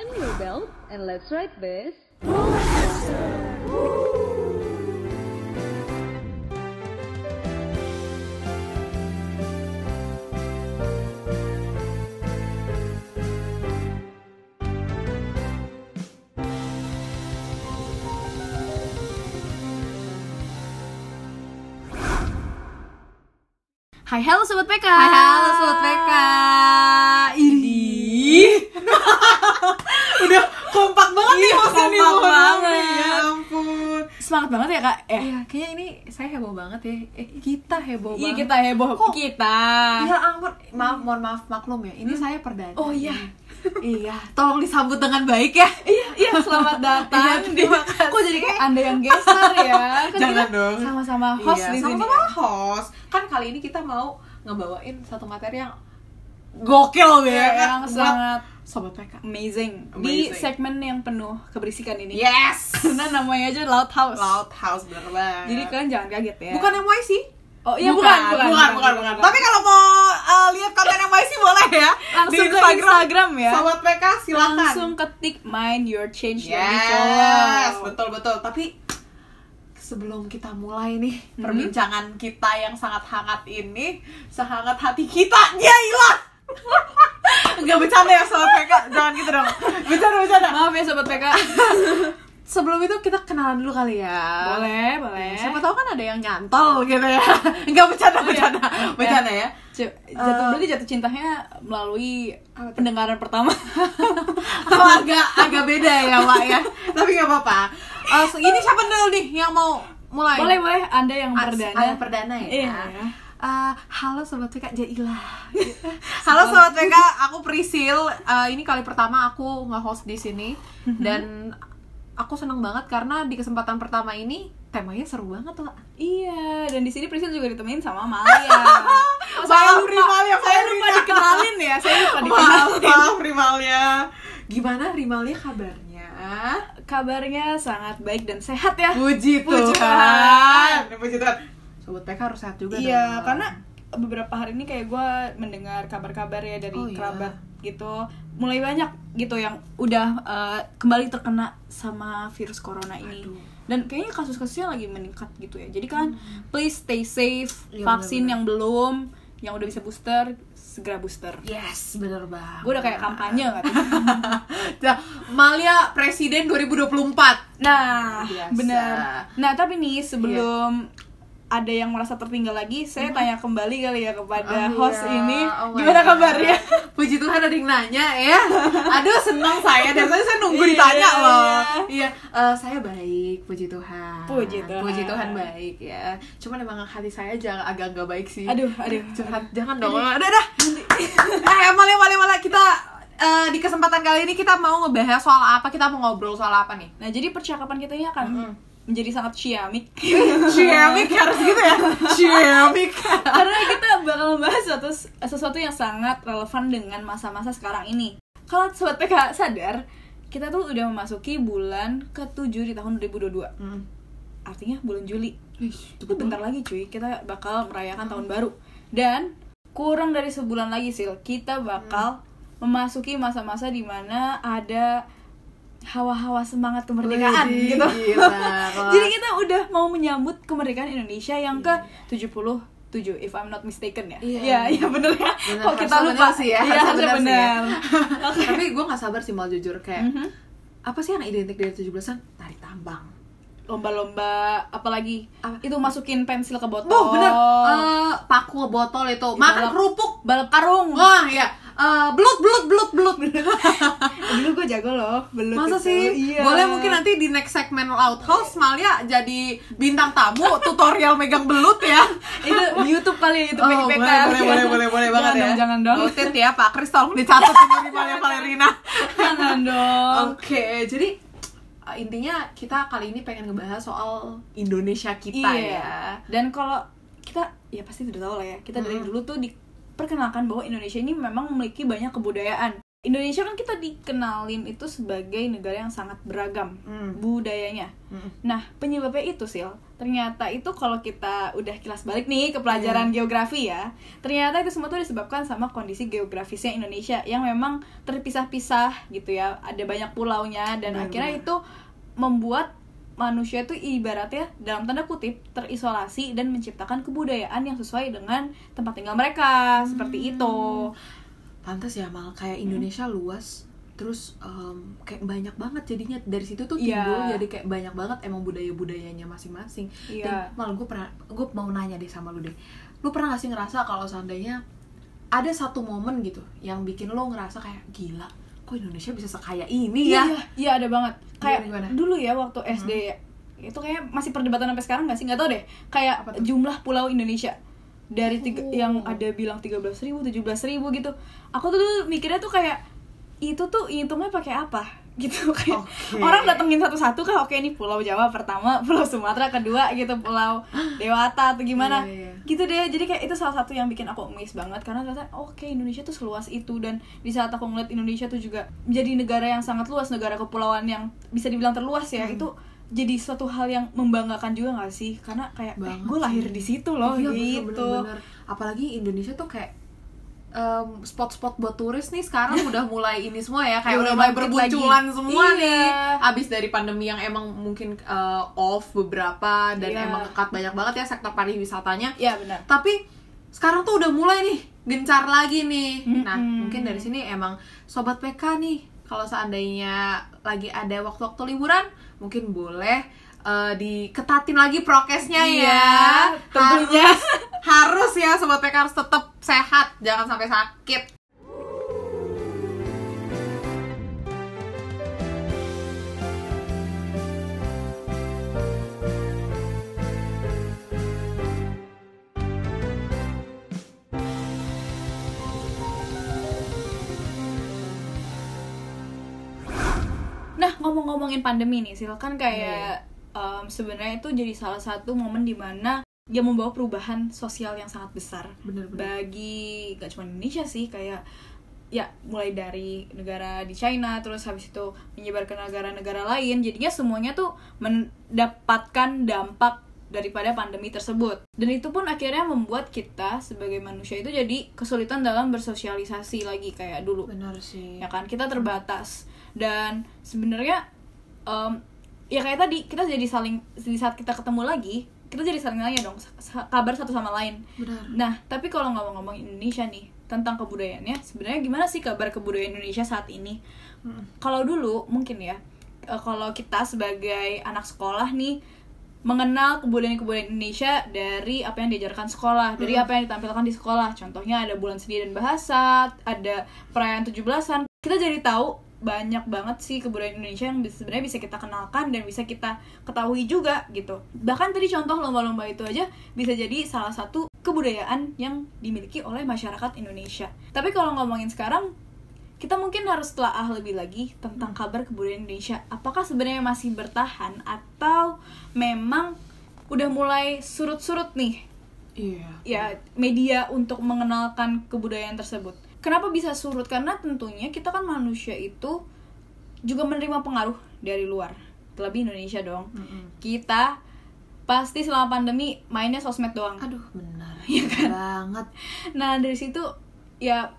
Fasten your belt and let's ride this. Hai halo sobat PK. Hai halo Sobat PK Ini Udah kompak banget nih Iya, nih kompak mohon maaf banget. nih, Ya ampun Semangat banget ya kak. Eh, Iya kayaknya ini saya heboh banget ya Eh kita heboh iya banget kita heboh Kok- kita. Ya ampun Maaf mohon maaf maklum ya Ini saya perdana Oh iya. Iya Tolong disambut dengan baik ya Iya, iya selamat datang. Iya, terima di- Kok jadi kayak anda yang geser ya? Kan Jangan kita dong. Sama-sama host Iya, di sini. sama-sama host Kan kali ini kita mau ngebawain satu materi yang Gokil ya Iya, kan? yang Buat sangat Sobat PK amazing. di segmen yang penuh keberisikan ini. Yes Karena namanya aja Loud House. Loud House bener banget Jadi kalian jangan kaget ya. Bukan NYC Oh iya bukan, bukan, bukan, bukan, bukan. Tapi kalau mau uh, lihat konten NYC boleh ya langsung ke Instagram ya. Sobat PK silakan. Langsung ketik mind your change your Yes, betul betul. Tapi sebelum kita mulai nih Hmm. perbincangan kita yang sangat hangat ini, sehangat hati kita, dia hilang. Enggak bercanda ya sobat PK, jangan gitu dong. Bercanda bercanda. Maaf ya sobat PK. Sebelum itu kita kenalan dulu kali ya. boleh, boleh. Siapa tahu kan ada yang nyantol gitu ya. Enggak bercanda Oh, iya. bercanda. Bercanda ya. J- jatuh berarti jatuh cintanya melalui pendengaran pertama. Oh, agak agak beda ya Pak ya tapi nggak apa-apa Eh, so- ini siapa dulu nih yang mau mulai boleh boleh Anda yang perdana. Anda perdana ya Iya. Eh, halo sobat PK Jailah halo sobat PK aku Prisil Eh, ini kali pertama aku nge-host di sini dan aku seneng banget karena di kesempatan pertama ini temanya seru banget lah Iya, dan di sini Priscil juga ditemenin sama Malia. Oh, Maaf, Rimalia, saya lupa dikenalin ya. Saya lupa dikenalin. maaf Rimalia gimana Rimalia kabarnya Kabarnya sangat baik dan sehat ya. Puji Puji Tuhan. Puji Tuhan. PK harus sehat juga Iya, dong. karena beberapa hari ini kayak gue mendengar kabar-kabar ya dari Oh, iya. kerabat gitu mulai banyak gitu yang udah uh, kembali terkena sama virus corona ini Aduh. dan kayaknya kasus-kasusnya lagi meningkat gitu ya jadi kan please stay safe Iya, vaksin bener-bener. yang belum yang udah bisa booster segera booster Yes, bener banget. gue udah kayak kampanye Nah, Malia Presiden 2024. nah Biasa. benar nah tapi nih sebelum ada yang merasa tertinggal lagi saya tanya kembali kali ya kepada Oh, host iya. ini Oh gimana kabarnya Puji Tuhan ada yang nanya ya. Aduh, senang saya. Tadi saya nunggu Iya, ditanya iya. loh. Iya, eh, saya baik, puji Tuhan. Puji Tuhan. Puji Tuhan baik ya. Cuman emang hati saya jangan agak agak baik sih. Aduh, aduh. curhat jangan dong. Udah, udah. eh, Malia, Malia, Malia kita eh, di kesempatan kali ini kita mau ngebahas soal apa? Kita mau ngobrol soal apa nih? Nah, jadi percakapan kita ini akan Mm-mm. Menjadi sangat ciamik Ciamik harus gitu ya. Ciamik. karena kita bakal membahas sesuatu sesuatu yang sangat relevan dengan masa-masa sekarang ini. Kalau sobat PK sadar, kita tuh udah memasuki bulan ke-7 di tahun 2022. Hmm. Artinya bulan Juli. Ih, Itu bentar lagi cuy, kita bakal merayakan tahun baru. Dan kurang dari sebulan lagi sih, kita bakal memasuki masa-masa di mana ada hawa-hawa semangat kemerdekaan Widih, gitu. Jadi kita udah mau menyambut kemerdekaan Indonesia yang ke 77 if I'm not mistaken ya. Iya. Iya, iya bener ya. Bener, Kok kita lupa sih ya, Iya, bener bener. sih Tapi gue gak sabar sih mal jujur kayak Mhm. apa sih yang identik dari 17-an? Tarik tambang. Lomba-lomba apalagi Apa? itu masukin pensil ke botol. Oh, bener. Eh, paku botol itu. Makan balap- kerupuk. balap karung. Wah, ya. Eh, belut, belut, belut, belut. Dulu gue jago loh, belut Masa itu. sih? Iya. Boleh mungkin nanti di next segmen Loud House Malia jadi bintang tamu tutorial megang belut ya. itu YouTube kali ya, YouTube Oh, PKK. boleh, boleh, boleh, boleh, boleh banget jangan ya. Dong, jangan dong. Noted ya, Pak Kris tolong dicatat ini Malia Valerina. jangan dong. Oke, jadi uh, intinya kita kali ini pengen ngebahas soal Indonesia kita iya. ya. Dan kalau kita ya pasti sudah tahu lah ya. Kita dari Mm. dulu tuh diperkenalkan bahwa Indonesia ini memang memiliki banyak kebudayaan. Indonesia kan kita dikenalin itu sebagai negara yang sangat beragam Hmm. budayanya. Mm-mm. Nah, penyebabnya itu sih, ternyata itu kalau kita udah kilas balik nih ke pelajaran geografi ya, ternyata itu semua tuh disebabkan sama kondisi geografisnya Indonesia yang memang terpisah-pisah gitu ya, ada banyak pulaunya dan Benar, akhirnya itu membuat manusia itu ibaratnya dalam tanda kutip terisolasi dan menciptakan kebudayaan yang sesuai dengan tempat tinggal mereka seperti itu. Pantas ya mal kayak Indonesia luas terus em, kayak banyak banget jadinya dari situ tuh Iya. timbul jadi kayak banyak banget emang budaya budayanya masing-masing Iya. dan mal gue pernah gue mau nanya deh sama lu deh lu pernah gak sih ngerasa kalau seandainya ada satu momen gitu yang bikin lo ngerasa kayak gila kok Indonesia bisa sekaya ini ya Iya, iya ada banget. Kayak Gimana, gimana? dulu ya waktu SD ya, itu kayak masih perdebatan sampai sekarang nggak sih? Nggak tahu deh. Kayak jumlah pulau Indonesia dari tiga, Oh. yang ada bilang 13.000 ribu, 17 ribu gitu. Aku tuh dulu mikirnya tuh kayak itu tuh hitungnya pakai apa gitu kayak Oke. orang datengin satu-satu kah oke ini pulau Jawa pertama pulau Sumatera kedua gitu pulau Dewata atau gimana Iya, iya. gitu deh jadi kayak itu salah satu yang bikin aku amazed banget karena ternyata oke Indonesia tuh seluas itu dan di saat aku ngeliat Indonesia tuh juga menjadi negara yang sangat luas negara kepulauan yang bisa dibilang terluas ya Hmm. itu jadi suatu hal yang membanggakan juga gak sih karena kayak eh, gue lahir sih. di situ loh Iya, gitu bener-bener. apalagi Indonesia tuh kayak em, spot-spot buat turis nih sekarang udah mulai ini semua ya kayak Udah udah mulai berbunculan lagi. semua Iya. nih abis dari pandemi yang emang mungkin eh, off beberapa dan Iya. emang kekat banyak banget ya sektor pariwisatanya ya benar tapi sekarang tuh udah mulai nih gencar lagi nih nah Mm-mm. mungkin dari sini emang sobat PK nih kalau seandainya lagi ada waktu-waktu liburan mungkin boleh eh, diketatin lagi prokesnya Iya, ya. tentunya. harus, harus ya sobat harus tetap sehat. Jangan sampai sakit Ngomong-ngomongin pandemi nih, Sil. Kan kayak em, sebenarnya itu jadi salah satu momen di mana dia membawa perubahan sosial yang sangat besar. Bener-bener. bagi gak cuma Indonesia sih kayak ya mulai dari negara di China terus habis itu menyebar ke negara-negara lain jadinya semuanya tuh mendapatkan dampak daripada pandemi tersebut. Dan itu pun akhirnya membuat kita sebagai manusia itu jadi kesulitan dalam bersosialisasi lagi kayak dulu. Benar sih. Ya kan kita terbatas. Dan sebenarnya em, ya kayak tadi kita jadi saling di saat kita ketemu lagi kita jadi saling nanya dong kabar satu sama lain benar nah tapi kalau ngomong-ngomong Indonesia nih tentang kebudayaannya sebenarnya gimana sih kabar kebudayaan Indonesia saat ini Mm. kalau dulu mungkin ya eh, kalau kita sebagai anak sekolah nih mengenal kebudayaan-kebudayaan Indonesia dari apa yang diajarkan sekolah, dari apa yang ditampilkan di sekolah. Contohnya ada bulan seni dan bahasa, ada perayaan 17-an. Kita jadi tahu banyak banget sih kebudayaan Indonesia yang sebenarnya bisa kita kenalkan dan bisa kita ketahui juga gitu. Bahkan tadi contoh lomba-lomba itu aja bisa jadi salah satu kebudayaan yang dimiliki oleh masyarakat Indonesia. Tapi kalau ngomongin sekarang kita mungkin harus telaah lebih lagi tentang kabar kebudayaan Indonesia. Apakah sebenarnya masih bertahan atau memang udah mulai surut-surut nih iya ya media untuk mengenalkan kebudayaan tersebut. Kenapa bisa surut? Karena tentunya kita kan manusia itu juga menerima pengaruh dari luar. Terlebih Indonesia dong. Mm-mm. Kita pasti selama pandemi mainnya sosmed doang. aduh benar Iya kan? banget Nah dari situ ya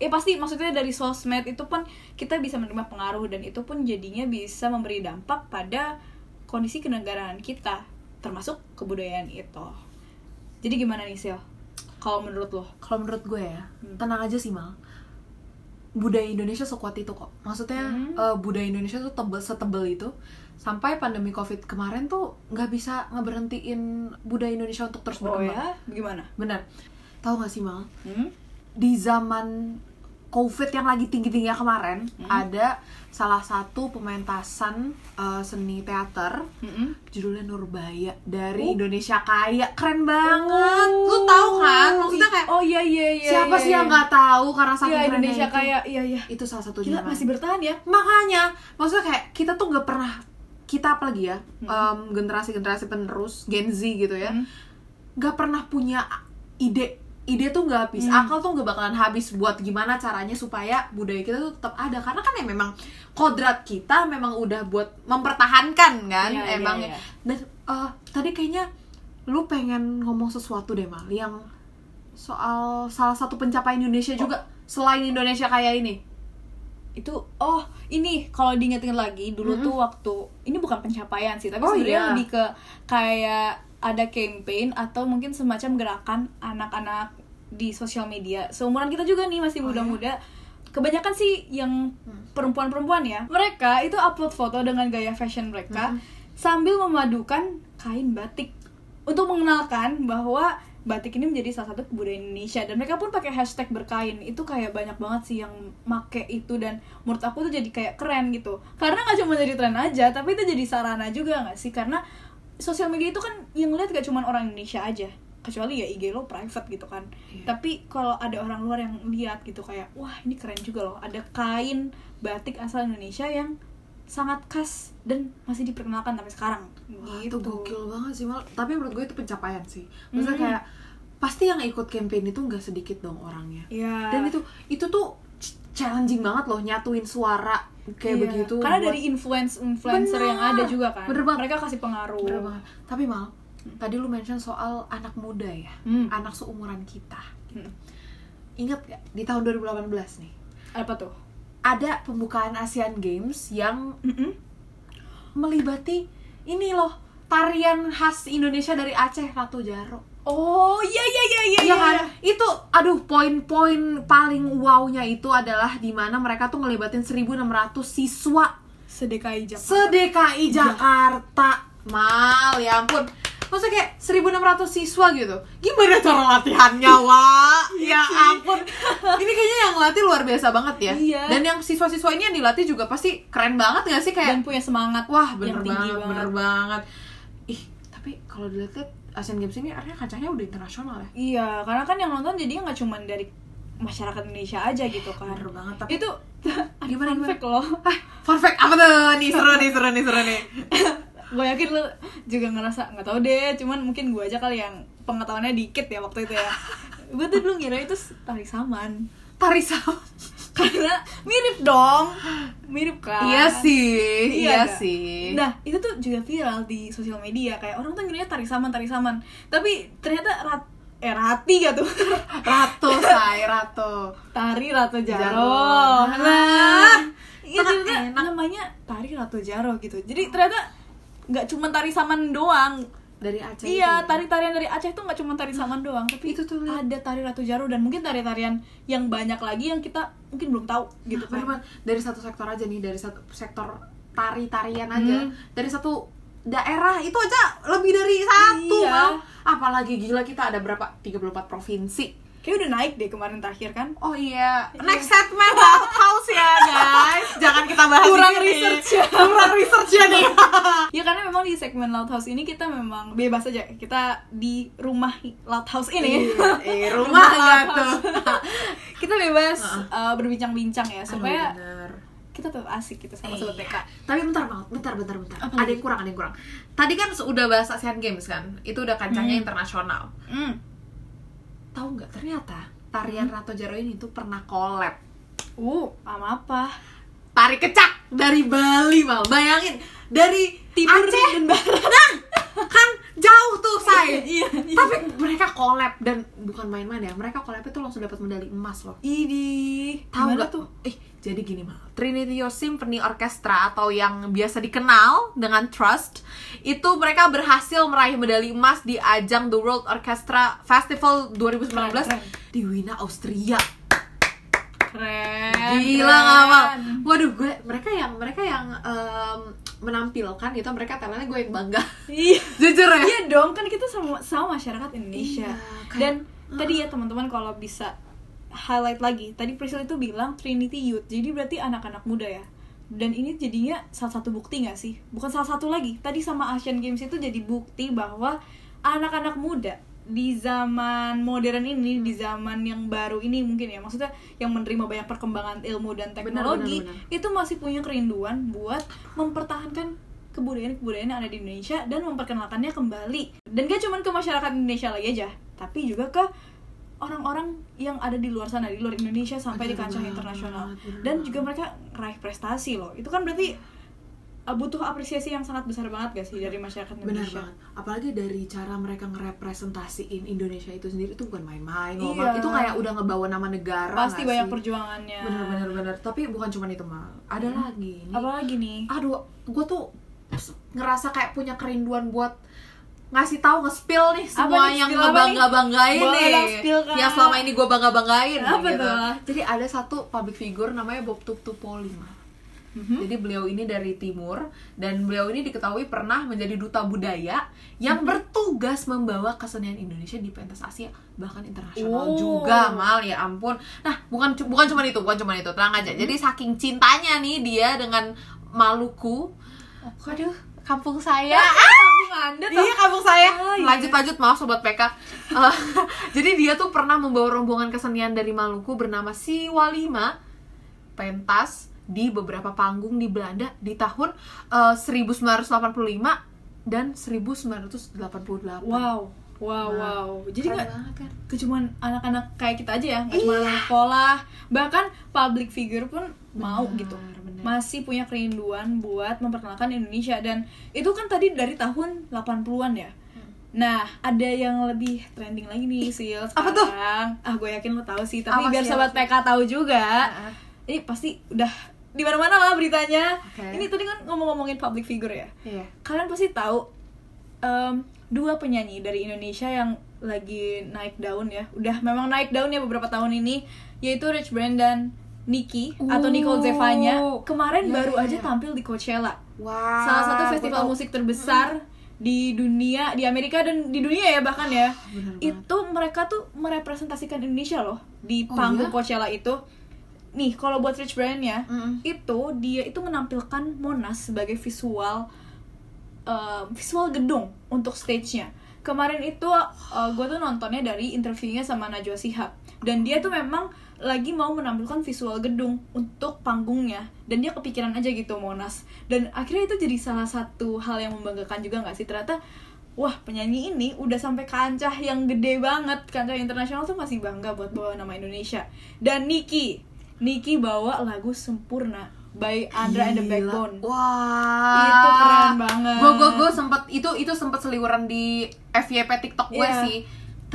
ya pasti maksudnya dari sosmed itu pun kita bisa menerima pengaruh dan itu pun jadinya bisa memberi dampak pada kondisi kenegaraan kita termasuk kebudayaan itu. Jadi gimana nih Sil? Kalau menurut lo? kalau menurut gue ya Hmm. tenang aja sih mal budaya Indonesia sekuat itu kok maksudnya Hmm. eh, budaya Indonesia tuh tebel setebel itu sampai pandemi covid kemarin tuh nggak bisa ngeberhentiin budaya Indonesia untuk terus Oh berkembang ya, gimana? benar tahu gak sih mal Hmm? di zaman covid yang lagi tinggi tingginya kemarin Hmm. ada salah satu pementasan eh, seni teater Mm-mm. judulnya Nurbaya dari Oh. Indonesia Kaya keren banget lu tahu kan maksudnya kayak Oh iya iya iya. siapa iya, sih yang iya. nggak tahu karena saking Iya Indonesia itu. kayak iya iya. itu salah satu Gila zaman. masih bertahan ya? makanya maksudnya kayak kita tuh nggak pernah kita apalagi ya Hmm. generasi generasi penerus Gen Z gitu ya Hmm. nggak pernah punya ide ide tuh nggak habis, Hmm. akal tuh nggak bakalan habis buat gimana caranya supaya budaya kita tuh tetap ada karena kan ya memang kodrat kita memang udah buat mempertahankan kan iya, emang iya. dan eh, tadi kayaknya lu pengen ngomong sesuatu deh mal yang soal salah satu pencapaian Indonesia Oh. juga selain Indonesia kayak ini itu oh ini kalau diingetin lagi dulu tuh waktu ini bukan pencapaian sih tapi Oh, sebenarnya iya. lebih ke kayak ada campaign atau mungkin semacam gerakan anak-anak di sosial media. Seumuran kita juga nih masih Oh, muda-muda. Kebanyakan sih yang perempuan-perempuan ya mereka itu upload foto dengan gaya fashion mereka sambil memadukan kain batik. Untuk mengenalkan bahwa batik ini menjadi salah satu kebudayaan Indonesia. Dan mereka pun pakai hashtag berkain. Itu kayak banyak banget sih yang make itu dan menurut aku tuh jadi kayak keren gitu. Karena nggak cuma jadi tren aja tapi itu jadi sarana juga nggak sih? Karena sosial media itu kan yang lihat gak cuma orang Indonesia aja kecuali ya IG lo private gitu kan Iya. tapi kalau ada orang luar yang lihat gitu kayak wah ini keren juga loh ada kain batik asal Indonesia yang sangat khas dan masih diperkenalkan sampai sekarang Wah, gitu itu gokil banget sih mal tapi menurut gue itu pencapaian sih maksudnya Hmm. kayak pasti yang ikut campaign itu nggak sedikit dong orangnya ya dan itu itu tuh ch- challenging banget loh nyatuin suara kayak Iya. begitu karena buat- dari influence influencer Bener. yang ada juga kan Bener banget. mereka kasih pengaruh Bener banget. Tapi mal, tadi lu mention soal anak muda ya, Hmm. anak seumuran kita. Hmm. Ingat gak di tahun 2018 nih apa tuh ada pembukaan Asian Games yang Mm-mm. melibati ini loh tarian khas Indonesia dari Aceh Ratu Jaro. oh iya iya iya iya Iya kan? Itu aduh poin-poin paling wow-nya itu adalah di mana mereka tuh ngelibatin 1600 siswa sedekai Jakarta se-DKI Jakarta. Mal, ya ampun. Maksudnya kayak 1600 siswa gitu. Gimana cara latihannya, Wak? ya ampun. Ini kayaknya yang latih luar biasa banget ya. Iya. Dan yang siswa-siswa ini yang dilatih juga pasti keren banget gak sih dan kayak punya semangat wah bener tinggi banget, bener banget. Ih, tapi kalau dilihat Asian Games ini artinya kancahnya udah internasional ya. Iya, karena kan yang nonton jadinya nggak cuma dari masyarakat Indonesia aja gitu kan. Bener banget, tapi- itu ada Gimana, fun gimana? fact loh. Ah, fun fact apa tuh? Nih seru nih, seru nih, seru nih. gue yakin lo juga ngerasa nggak tahu deh, cuman mungkin gue aja kali yang pengetahuannya dikit ya waktu itu ya. gue tuh dulu ngira itu tari saman. Tari sama. Karena mirip dong. Mirip kan? Iya sih, iya, ada. sih. Nah, itu tuh juga viral di sosial media kayak orang tuh ngiranya tari saman, tari saman. Tapi ternyata rat eh rati gak tuh? Ratu, say, Ratu. tari Ratu Jaro. Jaro. Nah, iya ternyata enak. namanya tari Ratu Jaro gitu. Jadi ternyata nggak cuma tari saman doang. Dari Aceh. iya, itu ya? tari-tarian dari Aceh tuh nggak cuma tari saman doang, tapi Itu tuh, ada tari Ratu Jaro dan mungkin tari-tarian yang banyak lagi yang kita mungkin belum tahu gitu Bener kan. dari satu sektor aja nih dari satu sektor tari tarian aja Hmm. dari satu daerah itu aja lebih dari satu Iya. Mal. apalagi gila kita ada berapa 34 provinsi Kayak udah naik deh kemarin terakhir kan. oh iya next segment ya guys jangan kita bahas Kurang di sini. research ya. kurang research ya nih Ya karena memang di segmen Loud House ini kita memang bebas aja. Kita di rumah Loud House ini. eh rumah Loud tuh House. kita bebas uh, berbincang-bincang ya supaya Aduh, kita tetap asik kita sama sobat Iya. PK. Tapi bentar banget, bentar, bentar, bentar. Apa ada yang kurang, ada yang kurang. Tadi kan udah bahas Asian Games kan, itu udah kancahnya Hmm. internasional. Hmm. Tahu nggak ternyata tarian Rato Jaro ini tuh pernah collab Uh, sama apa? tari kecak dari Bali mal bayangin dari Timur Aceh dan barat. nah kan jauh tuh say Iya, iya. tapi mereka collab dan bukan main-main ya mereka collab itu langsung dapat medali emas loh Idi. tahu nggak tuh eh jadi gini mal Trinity Symphony Orchestra atau yang biasa dikenal dengan Trust itu mereka berhasil meraih medali emas di ajang The World Orchestra Festival 2019 Keren, keren. di Wina Austria Keren. Gila nggak? Waduh gue mereka yang mereka yang em, menampilkan itu mereka talentnya gue yang bangga. Iya. Jujur ya. Iya dong, kan kita sama sama masyarakat Indonesia. Iya, kayak- Dan tadi ya teman-teman kalau bisa highlight lagi, tadi Priscil itu bilang Trinity Youth. Jadi berarti anak-anak muda ya. Dan ini jadinya salah satu bukti nggak sih? Bukan salah satu lagi. Tadi sama Asian Games itu jadi bukti bahwa anak-anak muda di zaman modern ini, di zaman yang baru ini mungkin ya, maksudnya yang menerima banyak perkembangan ilmu dan Benar, teknologi, benar, benar. itu masih punya kerinduan buat mempertahankan kebudayaan-kebudayaan yang ada di Indonesia dan memperkenalkannya kembali. Dan gak cuma ke masyarakat Indonesia lagi aja tapi juga ke orang-orang yang ada di luar sana di luar Indonesia sampai di Bener kancah internasional. dan juga mereka raih prestasi loh. Itu kan berarti butuh apresiasi yang sangat besar banget gak sih dari masyarakat Benar Indonesia banget. Apalagi dari cara mereka ngerepresentasiin Indonesia itu sendiri itu bukan main-main loh. Iya. Itu kayak udah ngebawa nama negara. pasti banyak sih? perjuangannya Bener-bener bener. Tapi bukan cuma itu mal. Ada Hmm. lagi. Nih. apalagi nih Aduh, gue tuh ngerasa kayak punya kerinduan buat ngasih tahu nge-spill nih semua nih? yang apa nih? ngebangga-banggain Boleh nih. Kak. Yang selama ini gue bangga-banggain Apa gitu. tuh? Jadi ada satu public figure namanya Bob Tuptupoli Mal. Mhm. Jadi beliau ini dari timur dan beliau ini diketahui pernah menjadi duta budaya yang bertugas membawa kesenian Indonesia di pentas Asia bahkan internasional Oh. juga mal ya ampun. Nah bukan bukan cuma itu bukan cuma itu tenang aja. Jadi saking cintanya nih dia dengan Maluku. Aduh kampung saya. kampung anda tuh Iya kampung saya. Ah, iya. Lanjut lanjut maaf sobat PK. Eh, jadi dia tuh pernah membawa rombongan kesenian dari Maluku bernama Siwalima pentas di beberapa panggung di Belanda di tahun eh, 1985 dan 1988. wow wow Wow. wow jadi nggak kan? kecuman anak-anak kayak kita aja ya nggak cuma anak sekolah bahkan public figure pun mau Benar, gitu benar. masih punya kerinduan buat memperkenalkan Indonesia dan itu kan tadi dari tahun 80-an ya Nah, ada yang lebih trending lagi nih, Sil, Apa tuh? Ah, gue yakin lo tahu sih, tapi Apa biar sobat sih? PK tahu juga. Heeh. Ini pasti udah di mana-mana lah beritanya. Oke. Ini tadi kan ngomong-ngomongin public figure ya Iya. kalian pasti tahu em, dua penyanyi dari Indonesia yang lagi naik daun ya udah memang naik daun ya beberapa tahun ini yaitu Rich Brian dan Nicki atau Nicole Zevanya kemarin Ya, baru ya, aja ya. tampil di Coachella Wow. salah satu festival tahu. musik terbesar di dunia di Amerika dan di dunia ya bahkan ya itu mereka tuh merepresentasikan Indonesia loh di Oh, panggung ya? Coachella itu nih kalau buat Rich Brian ya Mm-mm. itu dia itu menampilkan Monas sebagai visual uh, visual gedung untuk stage-nya. Kemarin itu gue tuh nontonnya dari interviewnya sama Najwa Shihab. Dan dia tuh memang lagi mau menampilkan visual gedung untuk panggungnya. Dan dia kepikiran aja gitu Monas. Dan akhirnya itu jadi salah satu hal yang membanggakan juga nggak sih? Ternyata wah penyanyi ini udah sampai kancah yang gede banget. Kancah internasional tuh masih bangga buat bawa nama Indonesia. Dan Niki Niki bawa lagu Sempurna by Andra and the Gila. Backbone Wah. Itu keren banget. Gue gue gue sempet itu itu sempet seliweran di FYP TikTok gue Iya. sih.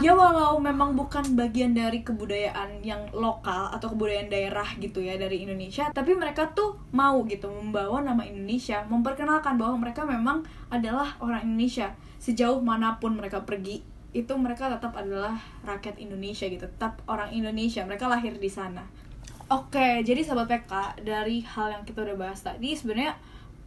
Ya walau memang bukan bagian dari kebudayaan yang lokal atau kebudayaan daerah gitu ya dari Indonesia, tapi mereka tuh mau gitu membawa nama Indonesia, memperkenalkan bahwa mereka memang adalah orang Indonesia. Sejauh mana pun mereka pergi, itu mereka tetap adalah rakyat Indonesia gitu, tetap orang Indonesia. Mereka lahir di sana. Oke, jadi sahabat PK dari hal yang kita udah bahas tadi sebenarnya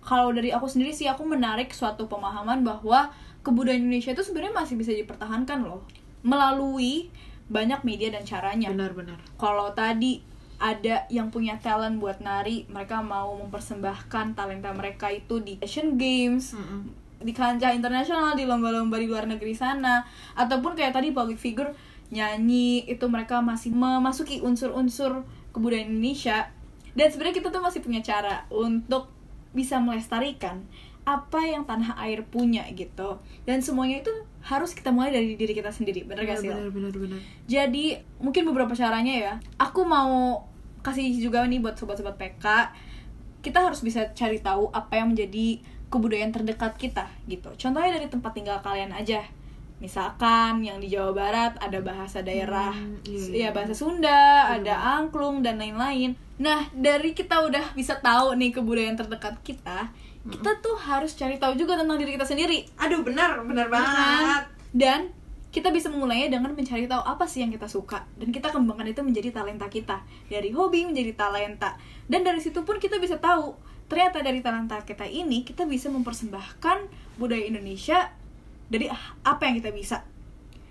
kalau dari aku sendiri sih aku menarik suatu pemahaman bahwa kebudayaan Indonesia itu sebenarnya masih bisa dipertahankan loh melalui banyak media dan caranya. Benar-benar. Kalau tadi ada yang punya talent buat nari, mereka mau mempersembahkan talenta mereka itu di Asian Games, Mm-mm. di kancah internasional, di lomba-lomba di luar negeri sana, ataupun kayak tadi public figure nyanyi itu mereka masih memasuki unsur-unsur kebudayaan Indonesia. Dan sebenarnya kita tuh masih punya cara untuk bisa melestarikan apa yang tanah air punya gitu. Dan semuanya itu harus kita mulai dari diri kita sendiri, bener gak sih? Benar benar benar. Jadi mungkin beberapa caranya ya. Aku mau kasih juga nih buat sobat-sobat PK. Kita harus bisa cari tahu apa yang menjadi kebudayaan terdekat kita gitu. Contohnya dari tempat tinggal kalian aja. Misalkan yang di Jawa Barat ada bahasa daerah, Hmm, iya, ya iya. bahasa Sunda, ada angklung dan lain-lain. Nah, dari kita udah bisa tahu nih kebudayaan terdekat kita, kita tuh harus cari tahu juga tentang diri kita sendiri. Aduh benar benar kan? Dan kita bisa memulainya dengan mencari tahu apa sih yang kita suka. Dan kita kembangkan itu menjadi talenta kita. Dari hobi menjadi talenta. Dan dari situ pun kita bisa tahu ternyata dari talenta kita ini kita bisa mempersembahkan budaya Indonesia dari ah- apa yang kita bisa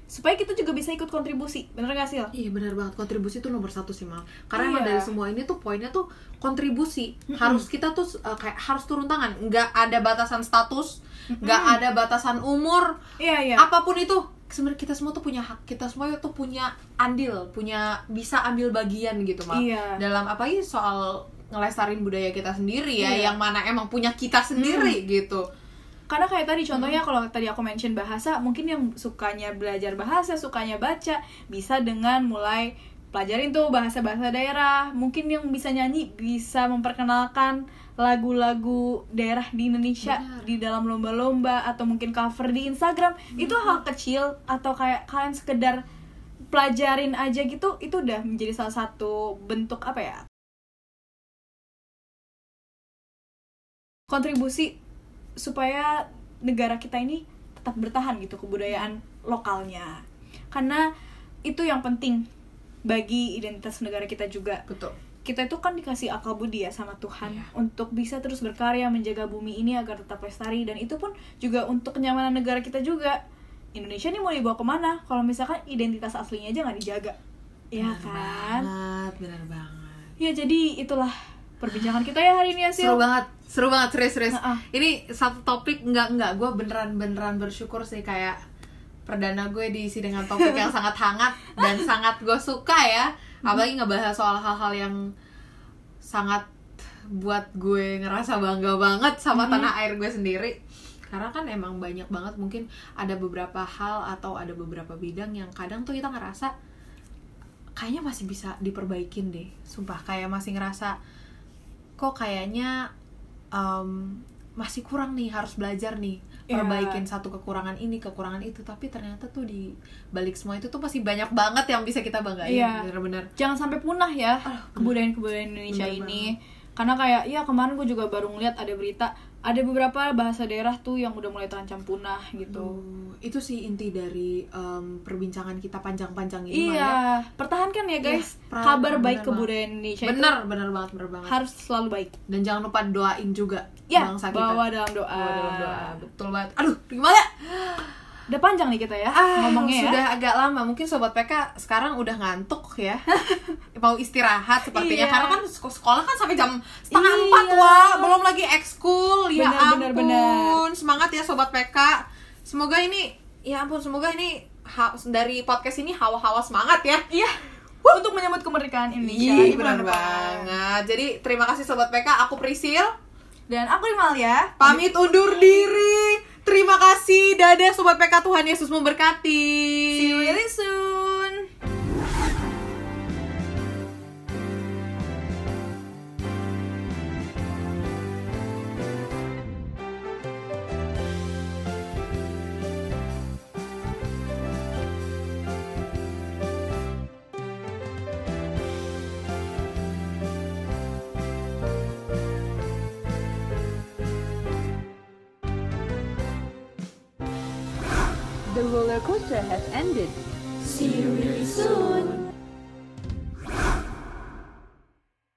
supaya kita juga bisa ikut kontribusi bener gak sih? Iya benar banget kontribusi itu nomor satu sih mal. Karena emang Iya. dari semua ini tuh poinnya tuh kontribusi. Harus kita tuh uh, kayak harus turun tangan. Nggak ada batasan status, nggak ada batasan umur. iya iya Apa pun itu sebenarnya kita semua tuh punya hak. Kita semua tuh punya andil, punya bisa ambil bagian gitu mal. Iya. Dalam apa ini soal ngelestarin budaya kita sendiri ya, Iya. yang mana emang punya kita sendiri gitu. Karena kayak tadi contohnya kalau tadi aku mention bahasa mungkin yang sukanya belajar bahasa sukanya baca bisa dengan mulai pelajarin tuh bahasa-bahasa daerah. Mungkin yang bisa nyanyi bisa memperkenalkan lagu-lagu daerah di Indonesia Benar. di dalam lomba-lomba atau mungkin cover di Instagram. Itu hal kecil atau kayak kalian sekedar pelajarin aja gitu itu udah menjadi salah satu bentuk apa ya kontribusi supaya negara kita ini tetap bertahan gitu kebudayaan lokalnya. Karena itu yang penting bagi identitas negara kita juga. Betul. Kita itu kan dikasih akal budi ya sama Tuhan Iya. untuk bisa terus berkarya menjaga bumi ini agar tetap lestari. Dan itu pun juga untuk kenyamanan negara kita juga. Indonesia ini mau dibawa ke mana? Kalau misalkan identitas aslinya aja nggak dijaga. Ya Benar kan? banget benar banget. Ya jadi itulah perbincangan kita ya hari ini ya Sil. seru banget seru banget serius serius. Heeh. ini satu topik nggak nggak gue beneran beneran bersyukur sih kayak perdana gue diisi dengan topik yang sangat hangat dan sangat gue suka ya. Apalagi ngebahas soal hal-hal yang sangat buat gue ngerasa bangga banget sama tanah air gue sendiri. Karena kan emang banyak banget mungkin ada beberapa hal atau ada beberapa bidang yang kadang tuh kita ngerasa kayaknya masih bisa diperbaikin deh. Sumpah kayak masih ngerasa kok kayaknya em, masih kurang nih harus belajar nih Iya. perbaikin satu kekurangan ini kekurangan itu tapi ternyata tuh di balik semua itu tuh masih banyak banget yang bisa kita banggain Iya. bener-bener jangan sampai punah ya kebudayaan-kebudayaan Indonesia Bener ini karena kayak ya kemarin gue juga baru ngeliat ada berita ada beberapa bahasa daerah tuh yang udah mulai terancam punah gitu. Tuh, itu sih inti dari em, perbincangan kita panjang-panjang ini iya. Pertahankan ya guys. Iya, pra- kabar baik kebudayaan Indonesia itu bener bener banget bener banget. harus selalu baik. Dan jangan lupa doain juga ya bangsa kita. bawa dalam doa. Bawa dalam doa betul banget. Aduh gimana udah panjang nih kita ya Ah, ngomongnya ya. sudah agak lama. Mungkin sobat PK sekarang udah ngantuk ya. Mau istirahat sepertinya. Iya. karena kan sek- sekolah kan sampai jam setengah Iya. empat wah belum lagi ekskul. Ya ampun. bener, bener. semangat ya sobat PK semoga ini ya ampun semoga ini ha- dari podcast ini hawa-hawa semangat ya. Iya. Untuk menyambut kemerdekaan Indonesia. Di benar banget. Jadi terima kasih sobat PK aku Prisil. Dan aku Imal ya pamit undur diri terima kasih. Dadah sobat PK Tuhan Yesus memberkati. See you really has ended.